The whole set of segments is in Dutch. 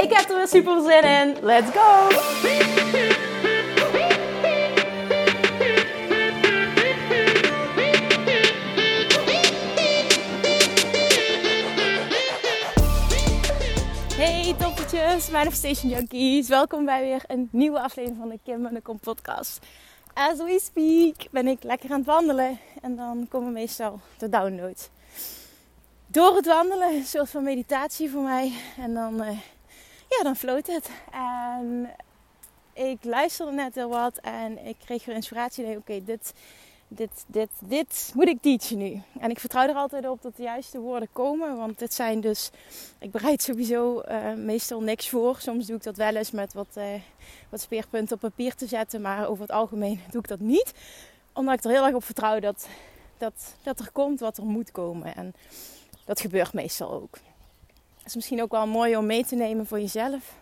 Ik heb er weer super zin in. Let's go! Hey toppertjes, Manifestation Junkies. Welkom bij weer een nieuwe aflevering van de Kim en de Kom podcast. As we speak ben ik lekker aan het wandelen en dan komen meestal de downloads. Door het wandelen, een soort van meditatie voor mij. En dan, uh, ja, dan floot het. En ik luisterde net heel wat en ik kreeg weer inspiratie. Oké, dit dit, dit, dit moet ik teachen nu. En ik vertrouw er altijd op dat de juiste woorden komen. Want dit zijn dus. Ik bereid sowieso uh, meestal niks voor. Soms doe ik dat wel eens met wat, uh, wat speerpunten op papier te zetten. Maar over het algemeen doe ik dat niet. Omdat ik er heel erg op vertrouw dat, dat, dat er komt wat er moet komen. En dat gebeurt meestal ook. Is misschien ook wel mooi om mee te nemen voor jezelf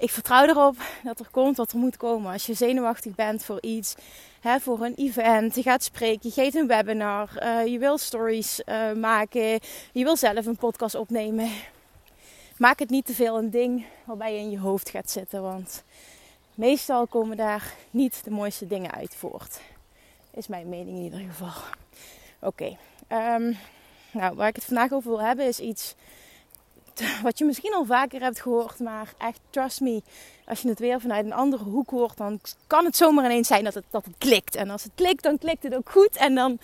ik vertrouw erop dat er komt wat er moet komen. Als je zenuwachtig bent voor iets, hè, voor een event, je gaat spreken, je geeft een webinar, uh, je wil stories uh, maken, je wil zelf een podcast opnemen. Maak het niet te veel een ding waarbij je in je hoofd gaat zitten, want meestal komen daar niet de mooiste dingen uit voort. Is mijn mening in ieder geval. Oké, um, nou waar ik het vandaag over wil hebben is iets wat je misschien al vaker hebt gehoord, maar echt, trust me, als je het weer vanuit een andere hoek hoort, dan kan het zomaar ineens zijn dat het, dat klikt. En als het klikt, dan klikt het ook goed. En dan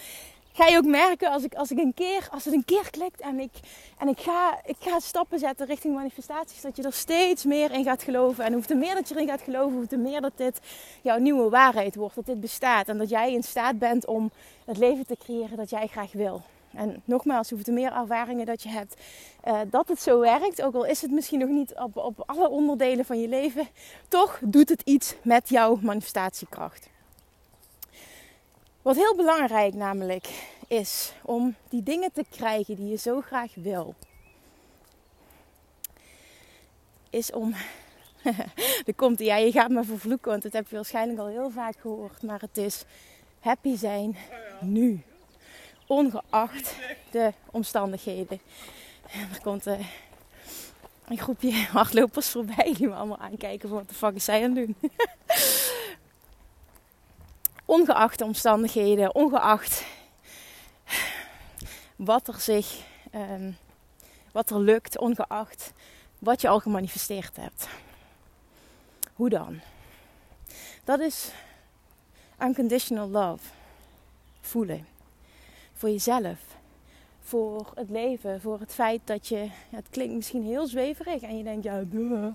ga je ook merken als, ik, als, ik een keer, als het een keer klikt en, ik, en ik, ga, ik ga stappen zetten richting manifestaties, dat je er steeds meer in gaat geloven. En hoeveel meer dat je erin gaat geloven, hoeveel meer dat dit jouw nieuwe waarheid wordt, dat dit bestaat. En dat jij in staat bent om het leven te creëren dat jij graag wil. En nogmaals, hoeveel meer ervaringen dat je hebt, uh, dat het zo werkt. Ook al is het misschien nog niet op, op alle onderdelen van je leven, toch doet het iets met jouw manifestatiekracht. Wat heel belangrijk namelijk is om die dingen te krijgen die je zo graag wil, is om. er komt, ja, je gaat me vervloeken, want dat heb je waarschijnlijk al heel vaak gehoord. Maar het is happy zijn nu ongeacht de omstandigheden. En er komt uh, een groepje hardlopers voorbij die me allemaal aankijken van wat de fuck zij aan het doen. ongeacht de omstandigheden, ongeacht wat er zich, um, wat er lukt, ongeacht wat je al gemanifesteerd hebt. Hoe dan? Dat is unconditional love. Voelen voor jezelf, voor het leven, voor het feit dat je, het klinkt misschien heel zweverig en je denkt, ja, duh.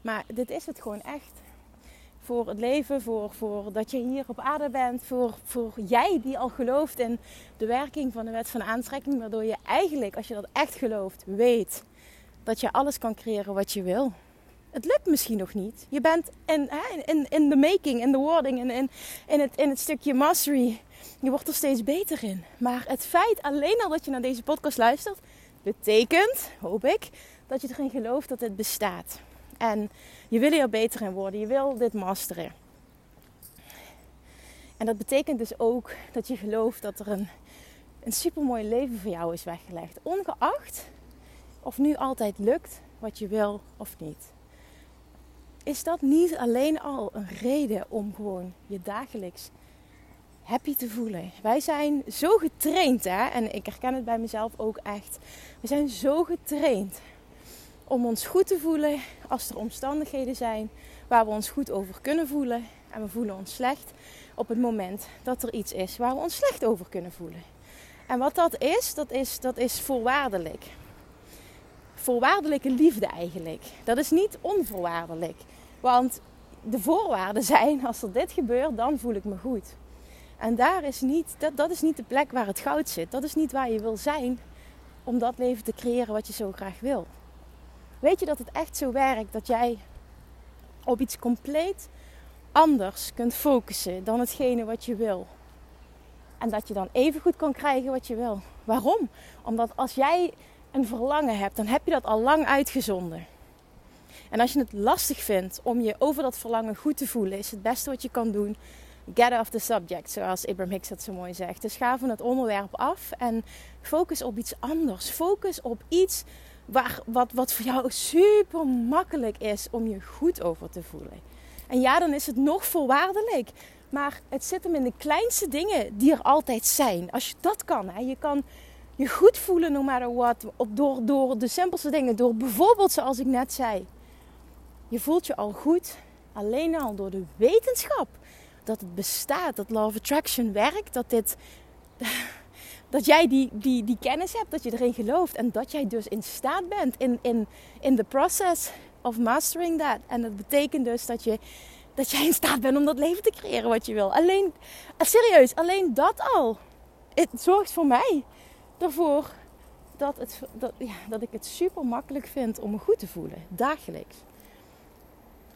maar dit is het gewoon echt. Voor het leven, voor, voor dat je hier op aarde bent, voor, voor jij die al gelooft in de werking van de wet van aantrekking, waardoor je eigenlijk, als je dat echt gelooft, weet dat je alles kan creëren wat je wil. Het lukt misschien nog niet. Je bent in, in, in de making, in de wording, in, in, in, het, in het stukje mastery je wordt er steeds beter in. Maar het feit alleen al dat je naar deze podcast luistert, betekent, hoop ik, dat je erin gelooft dat het bestaat. En je wil er beter in worden. Je wil dit masteren. En dat betekent dus ook dat je gelooft dat er een, een supermooi leven voor jou is weggelegd. Ongeacht of nu altijd lukt wat je wil of niet. Is dat niet alleen al een reden om gewoon je dagelijks happy te voelen. Wij zijn zo getraind, hè? en ik herken het bij mezelf ook echt. We zijn zo getraind om ons goed te voelen als er omstandigheden zijn waar we ons goed over kunnen voelen. En we voelen ons slecht op het moment dat er iets is waar we ons slecht over kunnen voelen. En wat dat is, dat is, dat is voorwaardelijk. Voorwaardelijke liefde eigenlijk. Dat is niet onvoorwaardelijk. Want de voorwaarden zijn, als er dit gebeurt, dan voel ik me goed. En daar is niet, dat, dat is niet de plek waar het goud zit. Dat is niet waar je wil zijn om dat leven te creëren wat je zo graag wil. Weet je dat het echt zo werkt dat jij op iets compleet anders kunt focussen dan hetgene wat je wil? En dat je dan even goed kan krijgen wat je wil. Waarom? Omdat als jij een verlangen hebt, dan heb je dat al lang uitgezonden. En als je het lastig vindt om je over dat verlangen goed te voelen, is het beste wat je kan doen. Get off the subject, zoals Abraham Hicks dat zo mooi zegt. Dus ga van het onderwerp af en focus op iets anders. Focus op iets waar, wat, wat voor jou super makkelijk is om je goed over te voelen. En ja, dan is het nog voorwaardelijk. Maar het zit hem in de kleinste dingen die er altijd zijn. Als je dat kan, hè, je kan je goed voelen no matter what. Op, door, door de simpelste dingen. Door bijvoorbeeld, zoals ik net zei. Je voelt je al goed alleen al door de wetenschap dat het bestaat, dat Law of Attraction werkt, dat, dit, dat jij die, die, die kennis hebt, dat je erin gelooft en dat jij dus in staat bent in, in, in the process of mastering that. En dat betekent dus dat, je, dat jij in staat bent om dat leven te creëren wat je wil. Alleen, eh, serieus, alleen dat al. Het zorgt voor mij ervoor dat, het, dat, ja, dat ik het super makkelijk vind om me goed te voelen, dagelijks.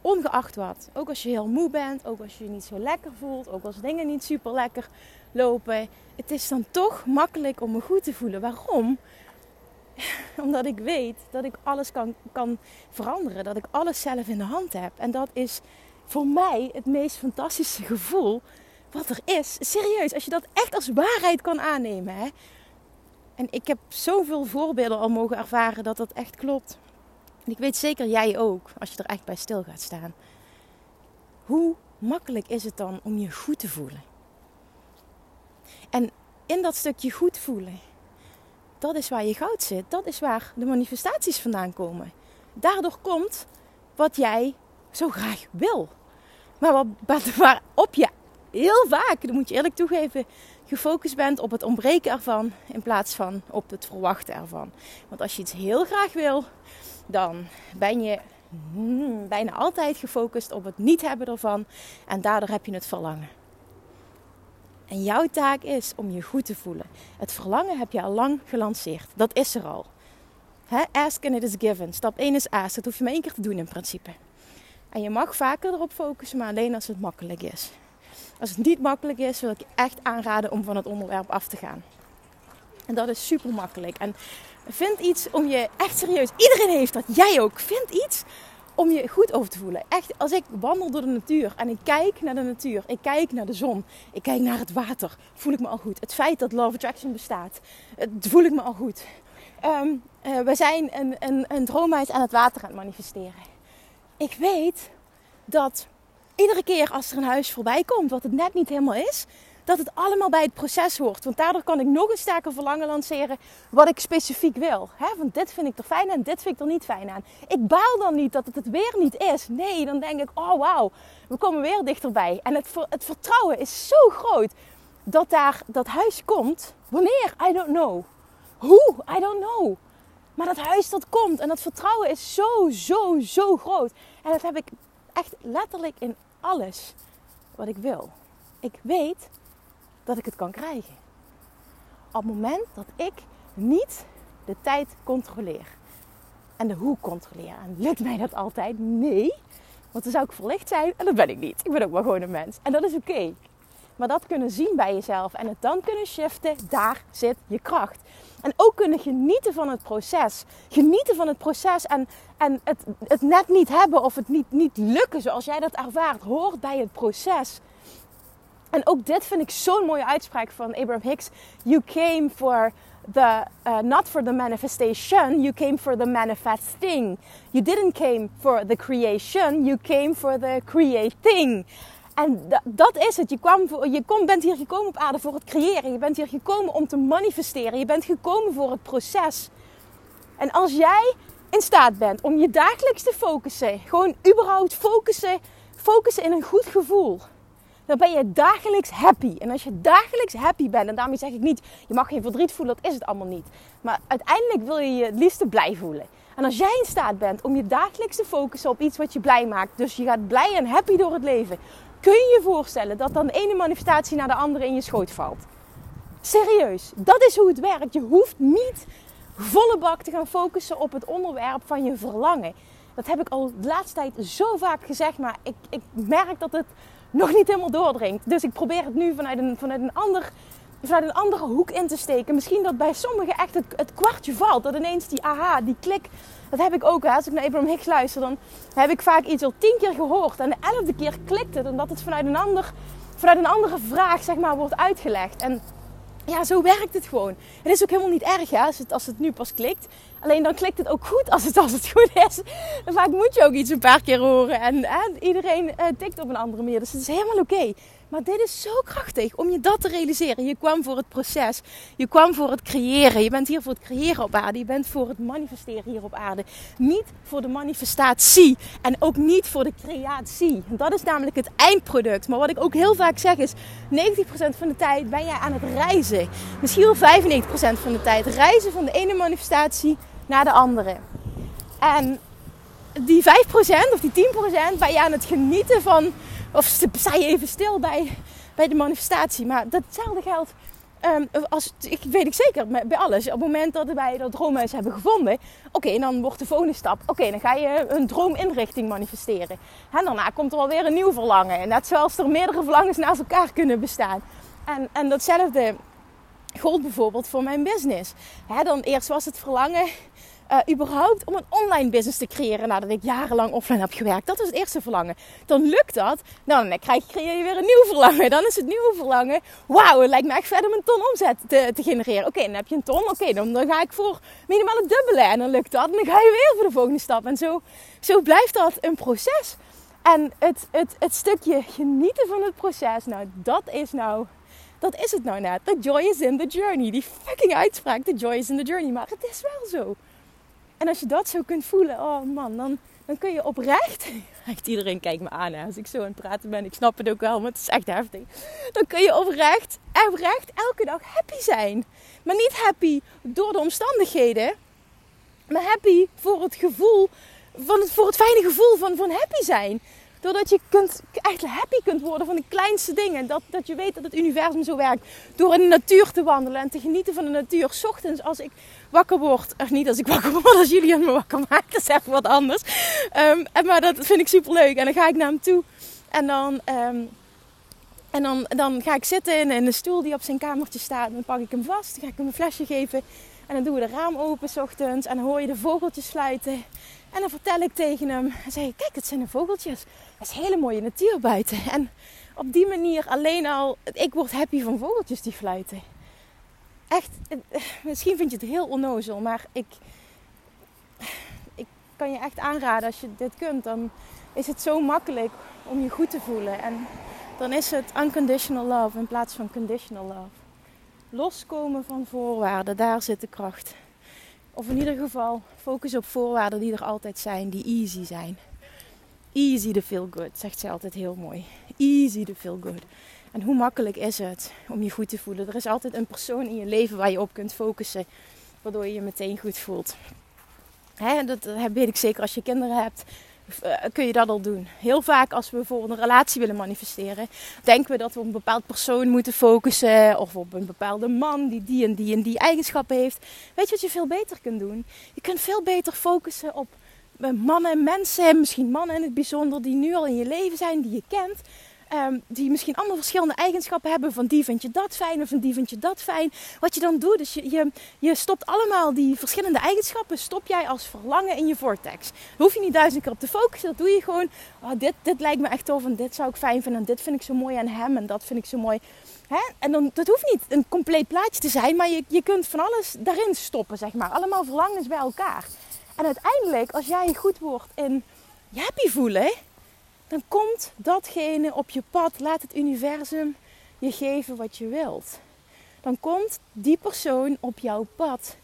Ongeacht wat. Ook als je heel moe bent, ook als je je niet zo lekker voelt, ook als dingen niet super lekker lopen. Het is dan toch makkelijk om me goed te voelen. Waarom? Omdat ik weet dat ik alles kan, kan veranderen. Dat ik alles zelf in de hand heb. En dat is voor mij het meest fantastische gevoel wat er is. Serieus, als je dat echt als waarheid kan aannemen. Hè? En ik heb zoveel voorbeelden al mogen ervaren dat dat echt klopt. Ik weet zeker jij ook, als je er echt bij stil gaat staan. Hoe makkelijk is het dan om je goed te voelen? En in dat stukje goed voelen, dat is waar je goud zit. Dat is waar de manifestaties vandaan komen. Daardoor komt wat jij zo graag wil. Maar waarop je heel vaak, dat moet je eerlijk toegeven, gefocust bent op het ontbreken ervan in plaats van op het verwachten ervan. Want als je iets heel graag wil, dan ben je hmm, bijna altijd gefocust op het niet hebben ervan en daardoor heb je het verlangen. En jouw taak is om je goed te voelen. Het verlangen heb je al lang gelanceerd. Dat is er al. Ask and it is given. Stap 1 is ask. Dat hoef je maar één keer te doen in principe. En je mag vaker erop focussen, maar alleen als het makkelijk is. Als het niet makkelijk is, wil ik je echt aanraden om van het onderwerp af te gaan. En dat is super makkelijk. En vind iets om je echt serieus. Iedereen heeft dat. Jij ook. Vind iets om je goed over te voelen. Echt, als ik wandel door de natuur en ik kijk naar de natuur, ik kijk naar de zon, ik kijk naar het water, voel ik me al goed. Het feit dat Love Attraction bestaat, voel ik me al goed. Um, we zijn een, een, een droomhuis aan het water aan het manifesteren. Ik weet dat iedere keer als er een huis voorbij komt, wat het net niet helemaal is, dat het allemaal bij het proces hoort. Want daardoor kan ik nog een sterker verlangen lanceren wat ik specifiek wil. He, want dit vind ik er fijn aan, dit vind ik er niet fijn aan. Ik baal dan niet dat het het weer niet is. Nee, dan denk ik, oh wauw, we komen weer dichterbij. En het, het vertrouwen is zo groot dat daar dat huis komt. Wanneer? I don't know. Hoe? I don't know. Maar dat huis dat komt en dat vertrouwen is zo, zo, zo groot. En dat heb ik echt letterlijk in alles wat ik wil. Ik weet dat ik het kan krijgen. Op het moment dat ik niet de tijd controleer. En de hoe controleer. En lukt mij dat altijd? Nee. Want dan zou ik verlicht zijn en dat ben ik niet. Ik ben ook maar gewoon een mens. En dat is oké. Maar dat kunnen zien bij jezelf en het dan kunnen shiften, daar zit je kracht. En ook kunnen genieten van het proces. Genieten van het proces en, en het, het net niet hebben of het niet, niet lukken zoals jij dat ervaart, hoort bij het proces. En ook dit vind ik zo'n mooie uitspraak van Abraham Hicks. You came for the, uh, not for the manifestation, you came for the manifesting. You didn't came for the creation, you came for the creating. En dat is het. Je, kwam je bent hier gekomen op aarde voor het creëren. Je bent hier gekomen om te manifesteren. Je bent gekomen voor het proces. En als jij in staat bent om je dagelijks te focussen, gewoon überhaupt focussen, focussen in een goed gevoel dan ben je dagelijks happy. En als je dagelijks happy bent, en daarmee zeg ik niet, je mag geen verdriet voelen, dat is het allemaal niet. Maar uiteindelijk wil je je het liefste blij voelen. En als jij in staat bent om je dagelijks te focussen op iets wat je blij maakt, dus je gaat blij en happy door het leven, kun je je voorstellen dat dan de ene manifestatie naar de andere in je schoot valt. Serieus, dat is hoe het werkt. Je hoeft niet volle bak te gaan focussen op het onderwerp van je verlangen. Dat heb ik al de laatste tijd zo vaak gezegd, maar ik, ik merk dat het nog niet helemaal doordringt. Dus ik probeer het nu vanuit een, vanuit een ander vanuit een andere hoek in te steken. Misschien dat bij sommigen echt het, het kwartje valt. Dat ineens die aha, die klik. Dat heb ik ook. Hè. Als ik naar Abraham Hicks luister, dan heb ik vaak iets al tien keer gehoord. En de elfde keer klikt het. Omdat het vanuit een, ander, vanuit een andere vraag zeg maar, wordt uitgelegd. En ja, zo werkt het gewoon. Het is ook helemaal niet erg hè, als, het, als het nu pas klikt. Alleen dan klikt het ook goed als het, als het goed is. Vaak moet je ook iets een paar keer horen. En, en iedereen uh, tikt op een andere manier. Dus het is helemaal oké. Maar dit is zo krachtig om je dat te realiseren. Je kwam voor het proces. Je kwam voor het creëren. Je bent hier voor het creëren op aarde. Je bent voor het manifesteren hier op aarde. Niet voor de manifestatie. En ook niet voor de creatie. Dat is namelijk het eindproduct. Maar wat ik ook heel vaak zeg is: 90% van de tijd ben jij aan het reizen. Misschien wel 95% van de tijd. Reizen van de ene manifestatie naar de andere. En die 5% of die 10% ben je aan het genieten van of sta je even stil bij, bij de manifestatie. Maar datzelfde geldt, um, als, ik weet ik zeker, bij alles. Op het moment dat wij dat droomhuis hebben gevonden, oké, dan wordt de volgende stap, oké, dan ga je een droominrichting manifesteren. En daarna komt er alweer een nieuw verlangen. En net zoals er meerdere verlangens naast elkaar kunnen bestaan. En, en datzelfde gold bijvoorbeeld voor mijn business. dan eerst was het verlangen uh, überhaupt om een online business te creëren nadat ik jarenlang offline heb gewerkt. Dat was het eerste verlangen. Dan lukt dat. Nou, dan krijg, creëer je weer een nieuw verlangen. Dan is het nieuwe verlangen. Wauw, het lijkt me echt verder om een ton omzet te, genereren. Oké, dan heb je een ton. Oké, dan, dan ga ik voor minimaal het dubbele. En dan lukt dat. En dan ga je weer voor de volgende stap. En zo, zo blijft dat een proces. En het, het, het stukje genieten van het proces, nou, dat is nou dat is het nou net. The joy is in the journey. Die fucking uitspraak, the joy is in the journey. Maar het is wel zo. En als je dat zo kunt voelen, oh man, dan, dan kun je oprecht. Echt iedereen kijkt me aan hè, als ik zo aan het praten ben. Ik snap het ook wel, maar het is echt heftig. Dan kun je oprecht, oprecht elke dag happy zijn. Maar niet happy door de omstandigheden, maar happy voor het gevoel, van het, voor het fijne gevoel van, van happy zijn. Doordat je kunt, echt happy kunt worden van de kleinste dingen. Dat, dat je weet dat het universum zo werkt. Door in de natuur te wandelen en te genieten van de natuur. Ochtends als ik wakker word. Of niet als ik wakker word, als Julian me wakker maakt. Dat is even wat anders. Um, maar dat vind ik super leuk. En dan ga ik naar hem toe. En dan... Um, en dan, dan ga ik zitten in, de stoel die op zijn kamertje staat. Dan pak ik hem vast. Dan ga ik hem een flesje geven. En dan doen we de raam open s ochtends. En dan hoor je de vogeltjes fluiten. En dan vertel ik tegen hem. En zeg kijk, het zijn de vogeltjes. Het is hele mooie natuur buiten. En op die manier alleen al... Ik word happy van vogeltjes die fluiten. Echt, misschien vind je het heel onnozel. Maar ik... Ik kan je echt aanraden als je dit kunt. Dan is het zo makkelijk om je goed te voelen. En dan is het unconditional love in plaats van conditional love. Loskomen van voorwaarden, daar zit de kracht. Of in ieder geval focus op voorwaarden die er altijd zijn, die easy zijn. Easy to feel good, zegt zij altijd heel mooi. Easy to feel good. En hoe makkelijk is het om je goed te voelen? Er is altijd een persoon in je leven waar je op kunt focussen, waardoor je je meteen goed voelt. Hè, dat weet ik zeker als je kinderen hebt. Eh, kun je dat al doen. Heel vaak als we bijvoorbeeld een relatie willen manifesteren, denken we dat we op een bepaald persoon moeten focussen of op een bepaalde man die die en die en die eigenschappen heeft. Weet je wat je veel beter kunt doen? Je kunt veel beter focussen op eh, mannen en mensen, misschien mannen in het bijzonder, die nu al in je leven zijn, die je kent. Um, die misschien allemaal verschillende eigenschappen hebben. Van die vind je dat fijn of van die vind je dat fijn. Wat je dan doet, is je, je, je stopt allemaal die verschillende eigenschappen. Stop jij als verlangen in je vortex. Daar hoef je niet duizend keer op te focussen. Dat doe je gewoon. Oh, dit, dit lijkt me echt tof en dit zou ik fijn vinden. En dit vind ik zo mooi aan hem en dat vind ik zo mooi. En dan, dat hoeft niet een compleet plaatje te zijn. Maar je, je kunt van alles daarin stoppen, zeg maar. Allemaal verlangens bij elkaar. En uiteindelijk, als jij goed wordt in je happy voelen dan komt datgene op je pad. Laat het universum je geven wat je wilt. Dan komt die persoon op jouw pad.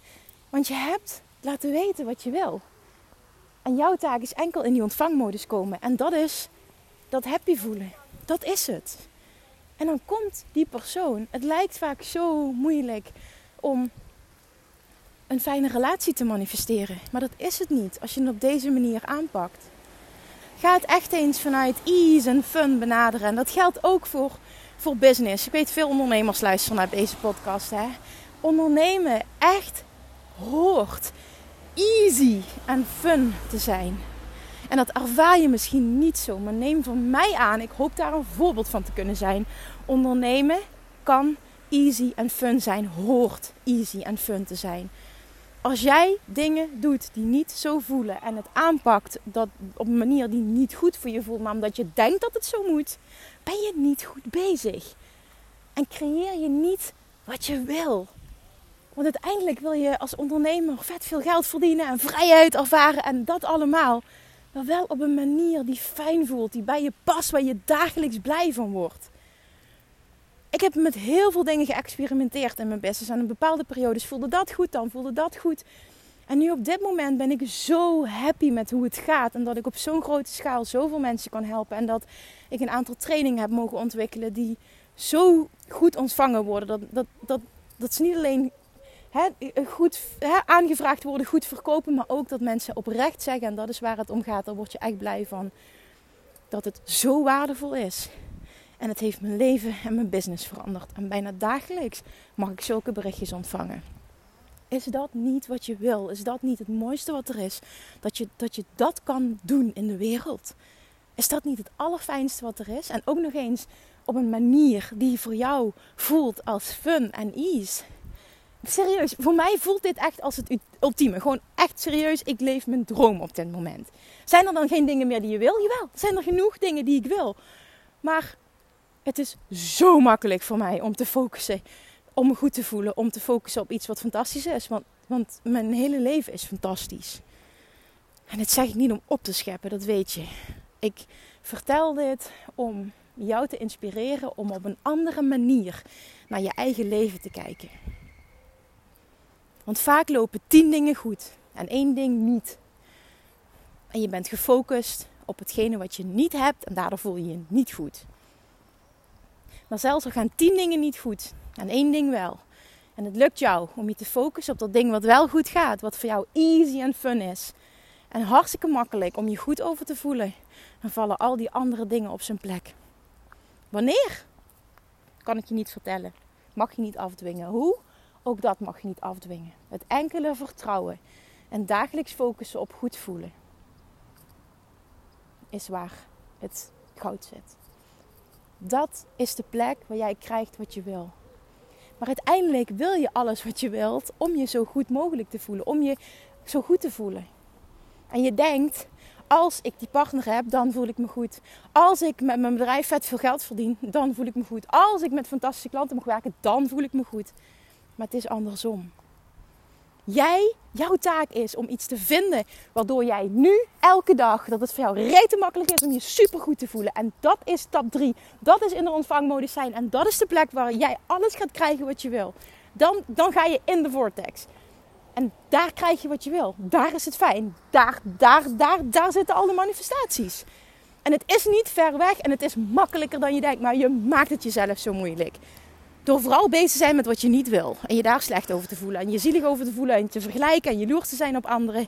Want je hebt laten weten wat je wil. En jouw taak is enkel in die ontvangmodus komen. En dat is dat happy voelen. Dat is het. En dan komt die persoon. Het lijkt vaak zo moeilijk om een fijne relatie te manifesteren. Maar dat is het niet als je het op deze manier aanpakt. Ga het echt eens vanuit ease en fun benaderen. En dat geldt ook voor, voor business. Ik weet veel ondernemers luisteren naar deze podcast. Hè? Ondernemen echt hoort easy en fun te zijn. En dat ervaar je misschien niet zo, maar neem van mij aan, ik hoop daar een voorbeeld van te kunnen zijn. Ondernemen kan easy en fun zijn, hoort easy en fun te zijn. Als jij dingen doet die niet zo voelen en het aanpakt dat op een manier die niet goed voor je voelt, maar omdat je denkt dat het zo moet, ben je niet goed bezig. En creëer je niet wat je wil. Want uiteindelijk wil je als ondernemer vet veel geld verdienen en vrijheid ervaren en dat allemaal. Maar wel op een manier die fijn voelt, die bij je past, waar je dagelijks blij van wordt. Ik heb met heel veel dingen geëxperimenteerd in mijn business. En in bepaalde periodes voelde dat goed, dan voelde dat goed. En nu op dit moment ben ik zo happy met hoe het gaat. En dat ik op zo'n grote schaal zoveel mensen kan helpen. En dat ik een aantal trainingen heb mogen ontwikkelen die zo goed ontvangen worden. Dat, dat, dat, dat ze niet alleen goed aangevraagd worden, goed verkopen, maar ook dat mensen oprecht zeggen, en dat is waar het om gaat, daar word je echt blij van, dat het zo waardevol is. En het heeft mijn leven en mijn business veranderd. En bijna dagelijks mag ik zulke berichtjes ontvangen. Is dat niet wat je wil? Is dat niet het mooiste wat er is? Dat je dat, je dat kan doen in de wereld? Is dat niet het allerfijnste wat er is? En ook nog eens op een manier die voor jou voelt als fun en ease. Serieus, voor mij voelt dit echt als het ultieme. Gewoon echt serieus, ik leef mijn droom op dit moment. Zijn er dan geen dingen meer die je wil? Jawel, zijn er genoeg dingen die ik wil. Maar het is zo makkelijk voor mij om te focussen, om me goed te voelen, om te focussen op iets wat fantastisch is. Want, want mijn hele leven is fantastisch. En dat zeg ik niet om op te scheppen, dat weet je. Ik vertel dit om jou te inspireren om op een andere manier naar je eigen leven te kijken. Want vaak lopen tien dingen goed en één ding niet. En je bent gefocust op hetgene wat je niet hebt en daardoor voel je je niet goed. Maar zelfs al gaan tien dingen niet goed en één ding wel. En het lukt jou om je te focussen op dat ding wat wel goed gaat, wat voor jou easy en fun is. En hartstikke makkelijk om je goed over te voelen. Dan vallen al die andere dingen op zijn plek. Wanneer? Kan ik je niet vertellen. Mag je niet afdwingen. Hoe? Ook dat mag je niet afdwingen. Het enkele vertrouwen en dagelijks focussen op goed voelen is waar het goud zit. Dat is de plek waar jij krijgt wat je wil. Maar uiteindelijk wil je alles wat je wilt om je zo goed mogelijk te voelen, om je zo goed te voelen. En je denkt, als ik die partner heb, dan voel ik me goed. Als ik met mijn bedrijf vet veel geld verdien, dan voel ik me goed. Als ik met fantastische klanten mag werken, dan voel ik me goed. Maar het is andersom. Jij, jouw taak is om iets te vinden waardoor jij nu elke dag, dat het voor jou rete makkelijk is om je super goed te voelen. En dat is stap 3. Dat is in de ontvangmodus zijn. En dat is de plek waar jij alles gaat krijgen wat je wil. Dan, dan ga je in de vortex. En daar krijg je wat je wil. Daar is het fijn. Daar, daar, daar, daar zitten alle manifestaties. En het is niet ver weg en het is makkelijker dan je denkt, maar je maakt het jezelf zo moeilijk. Door vooral bezig te zijn met wat je niet wil. En je daar slecht over te voelen. En je zielig over te voelen. En te vergelijken. En jaloers te zijn op anderen.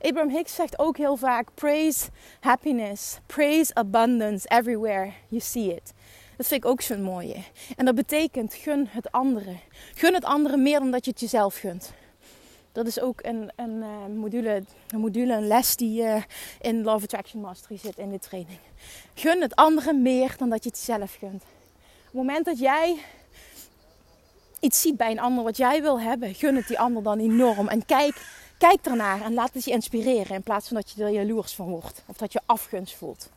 Abraham Hicks zegt ook heel vaak: praise happiness, praise abundance everywhere you see it. Dat vind ik ook zo'n mooie. En dat betekent gun het andere. Gun het andere meer dan dat je het jezelf gunt. Dat is ook een, een, uh, module, een module, een les die uh, in Love Attraction Mastery zit in de training. Gun het andere meer dan dat je het jezelf gunt. Op het moment dat jij iets ziet bij een ander wat jij wil hebben, gun het die ander dan enorm. En kijk, kijk ernaar en laat het je inspireren in plaats van dat je er jaloers van wordt of dat je afgunst voelt.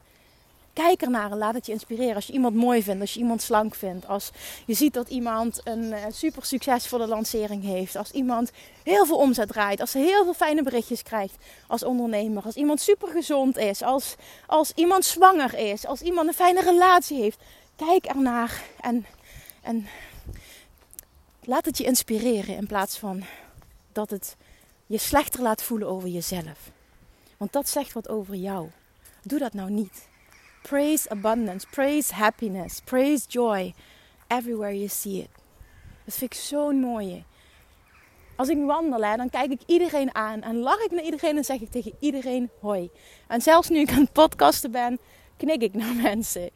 Kijk ernaar en laat het je inspireren. Als je iemand mooi vindt, als je iemand slank vindt. Als je ziet dat iemand een uh, super succesvolle lancering heeft. Als iemand heel veel omzet draait. Als ze heel veel fijne berichtjes krijgt als ondernemer. Als iemand super gezond is. Als, als iemand zwanger is. Als iemand een fijne relatie heeft. Kijk ernaar en, en laat het je inspireren. In plaats van dat het je slechter laat voelen over jezelf. Want dat zegt wat over jou. Doe dat nou niet. Praise abundance, praise happiness, praise joy everywhere you see it. Dat vind ik zo'n mooie. Als ik wandel, hè, dan kijk ik iedereen aan en lach ik naar iedereen en zeg ik tegen iedereen hoi. En zelfs nu ik aan het podcasten ben, knik ik naar mensen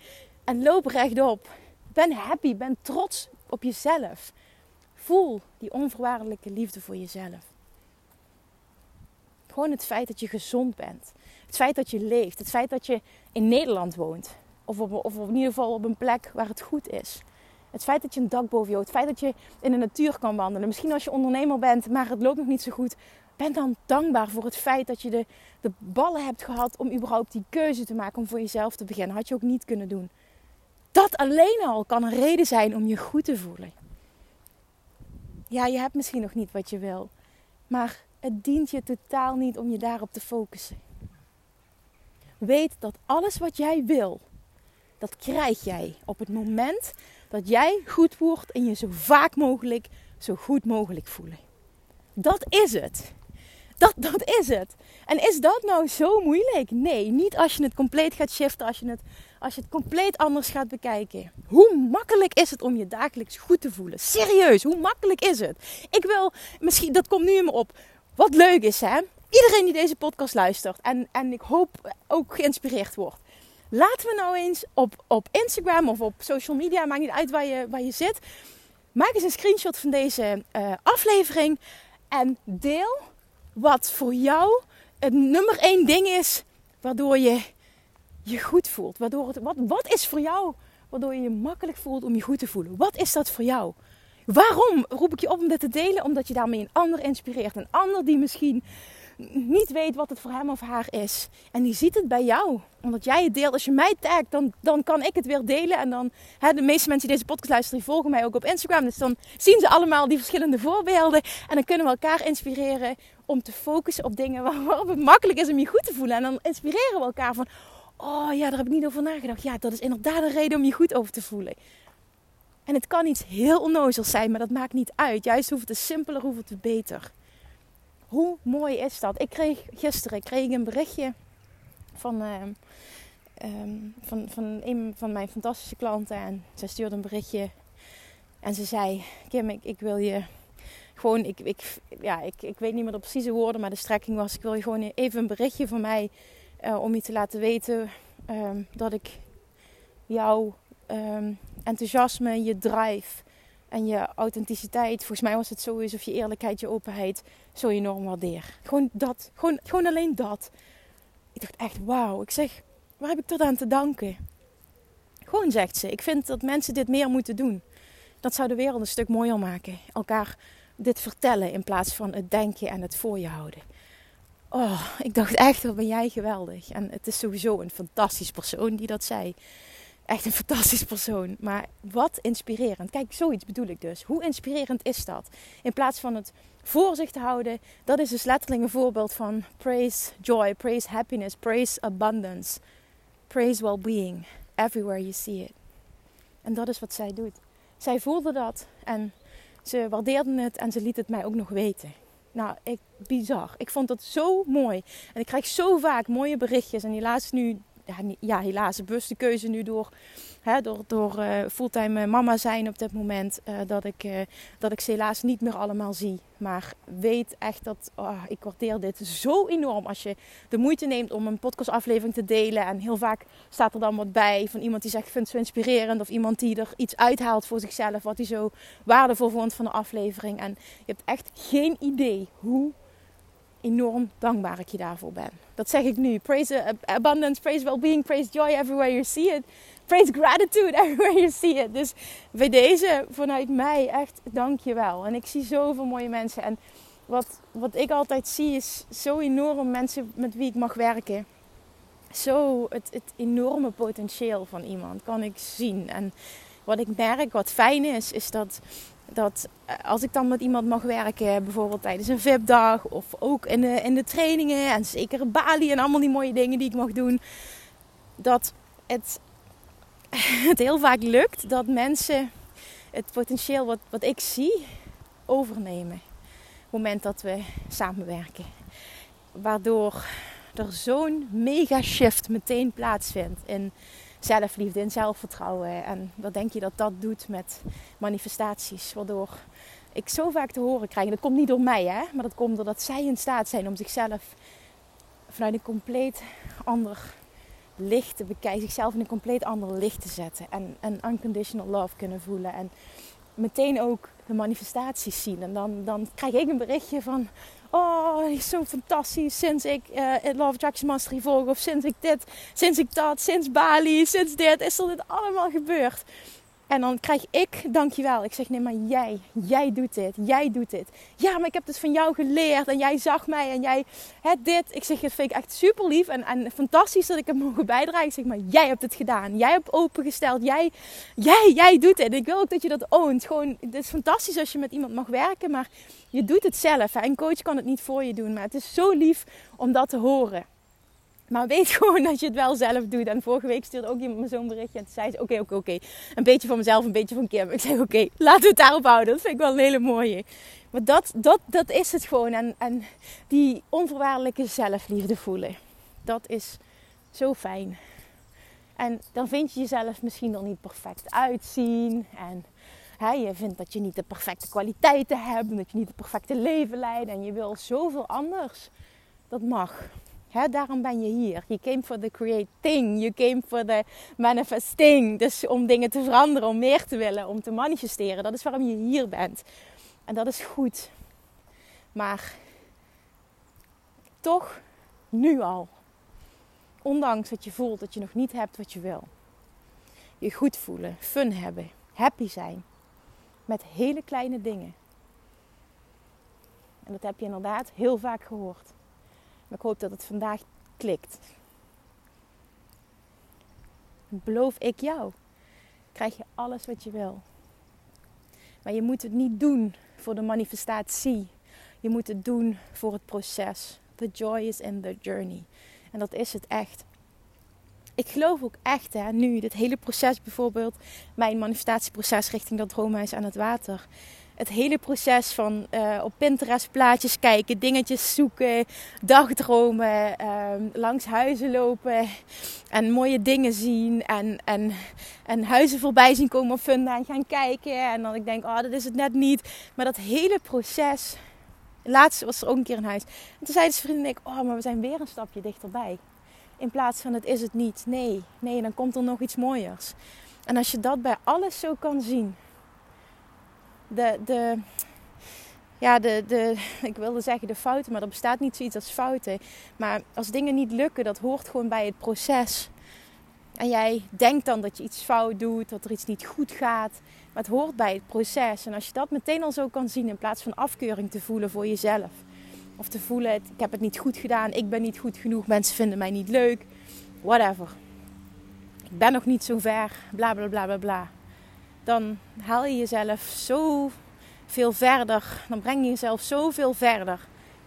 en loop rechtop. Ben happy, ben trots op jezelf. Voel die onvoorwaardelijke liefde voor jezelf. Gewoon het feit dat je gezond bent. Het feit dat je leeft. Het feit dat je in Nederland woont. Of, op, of in ieder geval op een plek waar het goed is. Het feit dat je een dak boven je hebt. Het feit dat je in de natuur kan wandelen. Misschien als je ondernemer bent, maar het loopt nog niet zo goed. Ben dan dankbaar voor het feit dat je de, de ballen hebt gehad om überhaupt die keuze te maken om voor jezelf te beginnen. Had je ook niet kunnen doen. Dat alleen al kan een reden zijn om je goed te voelen. Ja, je hebt misschien nog niet wat je wil. Maar het dient je totaal niet om je daarop te focussen. Weet dat alles wat jij wil, dat krijg jij op het moment dat jij goed wordt en je zo vaak mogelijk, zo goed mogelijk voelen. Dat is het. Dat, dat is het. En is dat nou zo moeilijk? Nee, niet als je het compleet gaat shiften, als je het, als je het compleet anders gaat bekijken. Hoe makkelijk is het om je dagelijks goed te voelen? Serieus, hoe makkelijk is het? Ik wil, misschien, dat komt nu in me op. Wat leuk is, hè? Iedereen die deze podcast luistert en, en ik hoop ook geïnspireerd wordt. Laten we nou eens op, op Instagram of op social media, maakt niet uit waar je, waar je zit. Maak eens een screenshot van deze uh, aflevering en deel wat voor jou het nummer één ding is waardoor je je goed voelt. Waardoor het, wat, wat is voor jou waardoor je je makkelijk voelt om je goed te voelen? Wat is dat voor jou? Waarom roep ik je op om dit te delen? Omdat je daarmee een ander inspireert. Een ander die misschien niet weet wat het voor hem of haar is. En die ziet het bij jou. Omdat jij het deelt. Als je mij tagt, dan, dan kan ik het weer delen. En dan, hè, de meeste mensen die deze podcast luisteren, volgen mij ook op Instagram. Dus dan zien ze allemaal die verschillende voorbeelden. En dan kunnen we elkaar inspireren om te focussen op dingen waarop het makkelijk is om je goed te voelen. En dan inspireren we elkaar van, oh ja, daar heb ik niet over nagedacht. Ja, dat is inderdaad een reden om je goed over te voelen. En het kan iets heel onnozels zijn, maar dat maakt niet uit. Juist hoeft het simpeler, hoeft het beter. Hoe mooi is dat? Ik kreeg gisteren kreeg een berichtje van, uh, um, van, van een van mijn fantastische klanten. En zij stuurde een berichtje. En ze zei: Kim, ik, wil je gewoon, ik, ik, ja, ik, ik weet niet meer de precieze woorden, maar de strekking was: ik wil je gewoon even een berichtje van mij uh, om je te laten weten um, dat ik jouw um, enthousiasme, je drive en je authenticiteit. Volgens mij was het zo is of je eerlijkheid, je openheid zo enorm waardeer. Gewoon dat. Gewoon, gewoon alleen dat. Ik dacht echt, wauw. Ik zeg, waar heb ik dat aan te danken? Gewoon zegt ze. Ik vind dat mensen dit meer moeten doen. Dat zou de wereld een stuk mooier maken. Elkaar dit vertellen in plaats van het denken en het voor je houden. Oh, ik dacht echt, wat ben jij geweldig. En het is sowieso een fantastisch persoon die dat zei echt een fantastisch persoon. Maar wat inspirerend. Kijk, zoiets bedoel ik dus. Hoe inspirerend is dat? In plaats van het voor zich te houden. Dat is dus letterlijk een voorbeeld van praise joy, praise happiness, praise abundance, praise well-being. Everywhere you see it. En dat is wat zij doet. Zij voelde dat en ze waardeerde het en ze liet het mij ook nog weten. Nou, ik, bizar. Ik vond dat zo mooi. En ik krijg zo vaak mooie berichtjes. En helaas nu ja, helaas bewuste keuze nu door, hè, door, door uh, fulltime mama zijn op dit moment. Uh, dat, ik, dat ik ze helaas niet meer allemaal zie. Maar weet echt dat oh, ik waardeer dit zo enorm als je de moeite neemt om een podcastaflevering te delen. En heel vaak staat er dan wat bij van iemand die zegt: Ik vind zo inspirerend. Of iemand die er iets uithaalt voor zichzelf. Wat hij zo waardevol vond van de aflevering. En je hebt echt geen idee hoe enorm dankbaar ik je daarvoor ben. Dat zeg ik nu. Praise abundance, praise well-being, praise joy everywhere you see it. Praise gratitude everywhere you see it. Dus bij deze, vanuit mij, echt dank je wel. En ik zie zoveel mooie mensen. En wat, wat ik altijd zie is zo enorm mensen met wie ik mag werken. Zo het, het enorme potentieel van iemand kan ik zien. En wat ik merk, wat fijn is, is dat dat eh, als ik dan met iemand mag werken, bijvoorbeeld tijdens een VIP-dag of ook in de, in de trainingen en zeker Bali en allemaal die mooie dingen die ik mag doen, dat het, het heel vaak lukt dat mensen het potentieel wat, wat ik zie overnemen. Op het moment dat we samenwerken. Waardoor er zo'n mega shift meteen plaatsvindt in zelfliefde en zelfvertrouwen. En wat denk je dat dat doet met manifestaties? Waardoor ik zo vaak te horen krijg, en dat komt niet door mij, hè, maar dat komt doordat zij in staat zijn om zichzelf vanuit een compleet ander licht te bekijken, zichzelf in een compleet ander licht te zetten en een unconditional love kunnen voelen. En meteen ook de manifestaties zien. En dan, dan krijg ik een berichtje van... Oh, is zo fantastisch. Sinds ik uh, Love Attraction Mastery volg. Of sinds ik dit, sinds ik dat, sinds Bali, sinds dit. Is er dit allemaal gebeurd. En dan krijg ik dankjewel. Ik zeg nee, maar jij, jij doet dit, jij doet dit. Ja, maar ik heb het van jou geleerd en jij zag mij en jij het dit. Ik zeg, dat vind ik echt super lief en, en fantastisch dat ik heb mogen bijdragen. Zeg maar, jij hebt het gedaan. Jij hebt opengesteld. Jij, jij, jij doet. En ik wil ook dat je dat oont. Gewoon, het is fantastisch als je met iemand mag werken, maar je doet het zelf. Een coach kan het niet voor je doen, maar het is zo lief om dat te horen. Maar weet gewoon dat je het wel zelf doet. En vorige week stuurde ook iemand me zo'n berichtje. En toen zei ze: Oké, oké, oké. Een beetje van mezelf, een beetje van Kim. Ik zei: Oké, laten we het daarop houden. Dat vind ik wel een hele mooie. Maar dat, dat, dat is het gewoon. En, en die onvoorwaardelijke zelfliefde voelen. Dat is zo fijn. En dan vind je jezelf misschien er niet perfect uitzien. En hè, je vindt dat je niet de perfecte kwaliteiten hebt. Dat je niet het perfecte leven leidt. En je wil zoveel anders. Dat mag. Daarom ben je hier. Je came for the creating. You came for the manifesting. Dus om dingen te veranderen, om meer te willen, om te manifesteren. Dat is waarom je hier bent. En dat is goed. Maar toch nu al. Ondanks dat je voelt dat je nog niet hebt wat je wil. Je goed voelen, fun hebben, happy zijn. Met hele kleine dingen. En dat heb je inderdaad heel vaak gehoord. Maar ik hoop dat het vandaag klikt. Beloof ik jou, krijg je alles wat je wil. Maar je moet het niet doen voor de manifestatie. Je moet het doen voor het proces. The joy is in the journey. En dat is het echt. Ik geloof ook echt, hè, nu, dit hele proces bijvoorbeeld, mijn manifestatieproces richting dat droomhuis aan het water het hele proces van uh, op Pinterest plaatjes kijken, dingetjes zoeken, dagdromen, uh, langs huizen lopen en mooie dingen zien en, en, en huizen voorbij zien komen op Funda en gaan kijken. En dan ik denk, oh, dat is het net niet. Maar dat hele proces. Laatst was er ook een keer een huis. En toen zei de vriendin ik, oh, maar we zijn weer een stapje dichterbij. In plaats van het is het niet. Nee, nee, dan komt er nog iets mooiers. En als je dat bij alles zo kan zien, de, ja, de, de, ik wilde zeggen de fouten, maar er bestaat niet zoiets als fouten. Maar als dingen niet lukken, dat hoort gewoon bij het proces. En jij denkt dan dat je iets fout doet, dat er iets niet goed gaat. Maar het hoort bij het proces. En als je dat meteen al zo kan zien, in plaats van afkeuring te voelen voor jezelf. Of te voelen, ik heb het niet goed gedaan, ik ben niet goed genoeg, mensen vinden mij niet leuk. Whatever. Ik ben nog niet zo ver, bla bla bla bla bla dan haal je jezelf zo veel verder. Dan breng je jezelf zoveel verder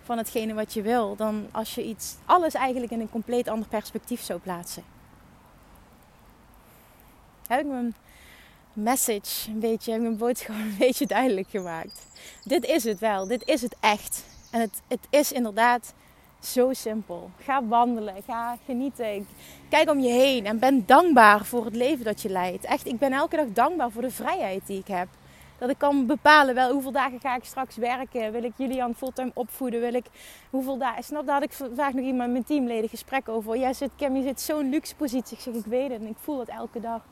van hetgene wat je wil. Dan als je iets, alles eigenlijk in een compleet ander perspectief zou plaatsen. Heb ik mijn message een beetje, heb ik mijn boodschap een beetje duidelijk gemaakt. Dit is het wel. Dit is het echt. En het, het is inderdaad zo simpel. Ga wandelen, ga genieten. Kijk om je heen en ben dankbaar voor het leven dat je leidt. Echt, ik ben elke dag dankbaar voor de vrijheid die ik heb. Dat ik kan bepalen wel hoeveel dagen ga ik straks werken. Wil ik Julian fulltime opvoeden? Wil ik hoeveel dagen? Snap, had ik vandaag nog iemand met mijn teamleden gesprek over. Jij zit, Kim, je zit zo'n luxe positie. Ik zeg, ik weet het en ik voel het elke dag.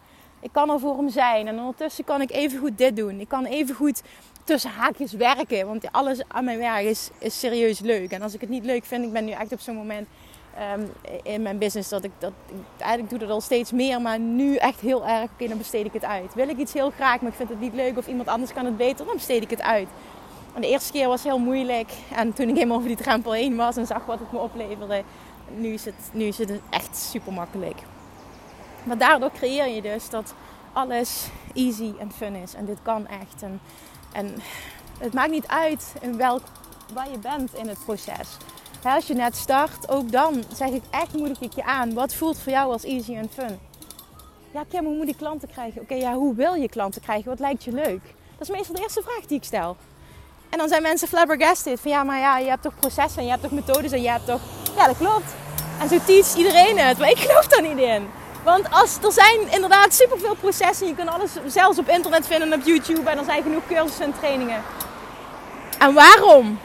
Ik kan er voor hem zijn. En ondertussen kan ik even goed dit doen. Ik kan even goed tussen haakjes werken. Want alles aan mijn werk is, is serieus leuk. En als ik het niet leuk vind, ik ben nu echt op zo'n moment ehm, in mijn business dat ik dat. Eigenlijk doe dat al steeds meer, maar nu echt heel erg. Oké, dan besteed ik het uit. Wil ik iets heel graag, maar ik vind het niet leuk of iemand anders kan het beter, dan besteed ik het uit. De eerste keer was heel moeilijk. En toen ik helemaal over die drempel heen was en zag wat het me opleverde, nu is het, nu is het echt super makkelijk. Maar daardoor creëer je dus dat alles easy en fun is. En dit kan echt. En het maakt niet uit in welk, waar je bent in het proces. als je net start, ook dan zeg ik echt moedig ik je aan. Wat voelt voor jou als easy en fun? Ja, Kim, hoe moet ik klanten krijgen? Oké, ja, hoe wil je klanten krijgen? Wat lijkt je leuk? Dat is meestal de eerste vraag die ik stel. En dan zijn mensen flabbergasted. Van ja, maar ja, je hebt toch processen en je hebt toch methodes en je hebt toch... Ja, dat klopt. En zo teach iedereen het. Maar ik geloof daar niet in. Want als, er zijn inderdaad superveel processen. Je kan alles zelfs op internet vinden op YouTube. En er zijn genoeg cursussen en trainingen. En waarom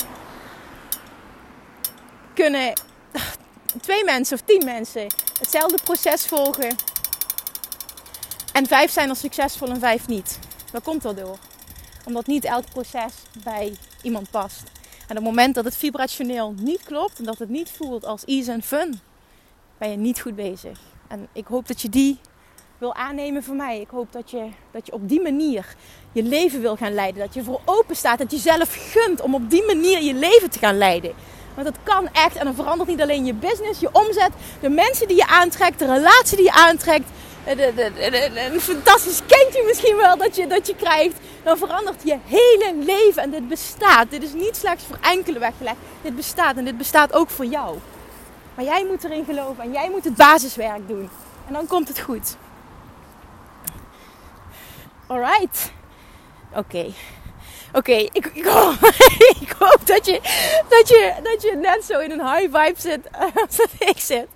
kunnen twee mensen of tien mensen hetzelfde proces volgen. En vijf zijn er succesvol en vijf niet. Wat komt dat door? Omdat niet elk proces bij iemand past. En op het moment dat het vibrationeel niet klopt en dat het niet voelt als ease en fun, ben je niet goed bezig. En ik hoop dat je die wil aannemen voor mij. Ik hoop dat je, dat je op die manier je leven wil gaan leiden. Dat je voor open staat. Dat je zelf gunt om op die manier je leven te gaan leiden. Want dat kan echt. En dan verandert niet alleen je business, je omzet, de mensen die je aantrekt, de relatie die je aantrekt. Een fantastisch kindje misschien wel dat je, dat je krijgt. Dan verandert je hele leven. En dit bestaat. Dit is niet slechts voor enkele weggelegd. Dit bestaat. En dit bestaat ook voor jou. Maar jij moet erin geloven. En jij moet het basiswerk doen. En dan komt het goed. Alright. Oké. Oké, ik, ik, hoop, dat je, dat, je, dat je net zo in een high vibe zit als dat ik zit.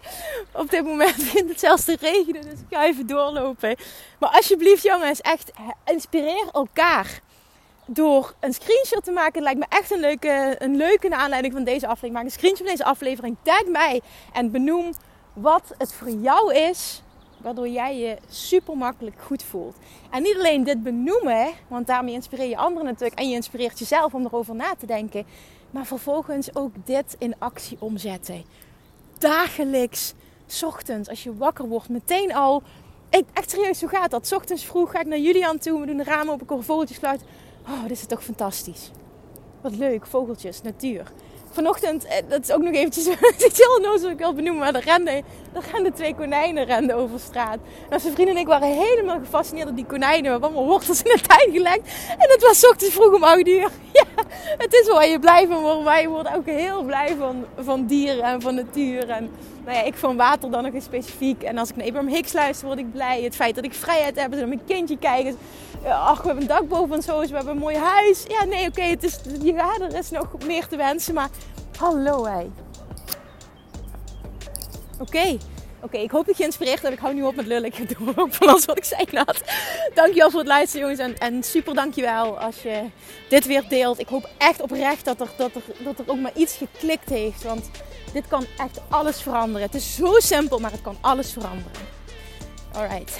Op dit moment vindt het zelfs te regenen, dus ik ga even doorlopen. Maar alsjeblieft jongens, echt inspireer elkaar. Door een screenshot te maken, lijkt me echt een leuke, een leuke aanleiding van deze aflevering. Maak een screenshot van deze aflevering, tag mij en benoem wat het voor jou is waardoor jij je super makkelijk goed voelt. En niet alleen dit benoemen, want daarmee inspireer je anderen natuurlijk en je inspireert jezelf om erover na te denken, maar vervolgens ook dit in actie omzetten. Dagelijks, ochtends, als je wakker wordt, meteen al. Ik, echt serieus, hoe gaat dat? Ochtends vroeg ga ik naar Julian toe, we doen de ramen op, ik vogeltjes fluiten. Oh, dit is toch fantastisch. Wat leuk, vogeltjes, natuur vanochtend, eh, dat is ook nog eventjes iets heel noos ik wil benoemen, maar er renden, er renden twee konijnen renden over straat. En zijn vrienden en ik waren helemaal gefascineerd door die konijnen. We hebben allemaal wortels in de tuin gelegd. En het was ochtends vroeg om 8 uur. Ja, het is waar je blij van wordt. Wij worden ook heel blij van, van dieren en van natuur. En nou ja, ik van water dan nog eens specifiek. En als ik naar Abraham Hicks luister, word ik blij. Het feit dat ik vrijheid heb, dat mijn kindje kijken. Ach, we hebben een dak boven ons huis, we hebben een mooi huis. Ja, nee, oké, het is, ja, er is nog meer te wensen. Maar hallo hé. Oké. Oké, ik hoop dat je inspireert hebt. Ik hou nu op met lullen. Ik heb ook van alles wat ik zei had. Dankjewel voor het luisteren jongens. En, en super dankjewel als je dit weer deelt. Ik hoop echt oprecht dat er, dat, er, dat er ook maar iets geklikt heeft. Want dit kan echt alles veranderen. Het is zo simpel, maar het kan alles veranderen. Alright.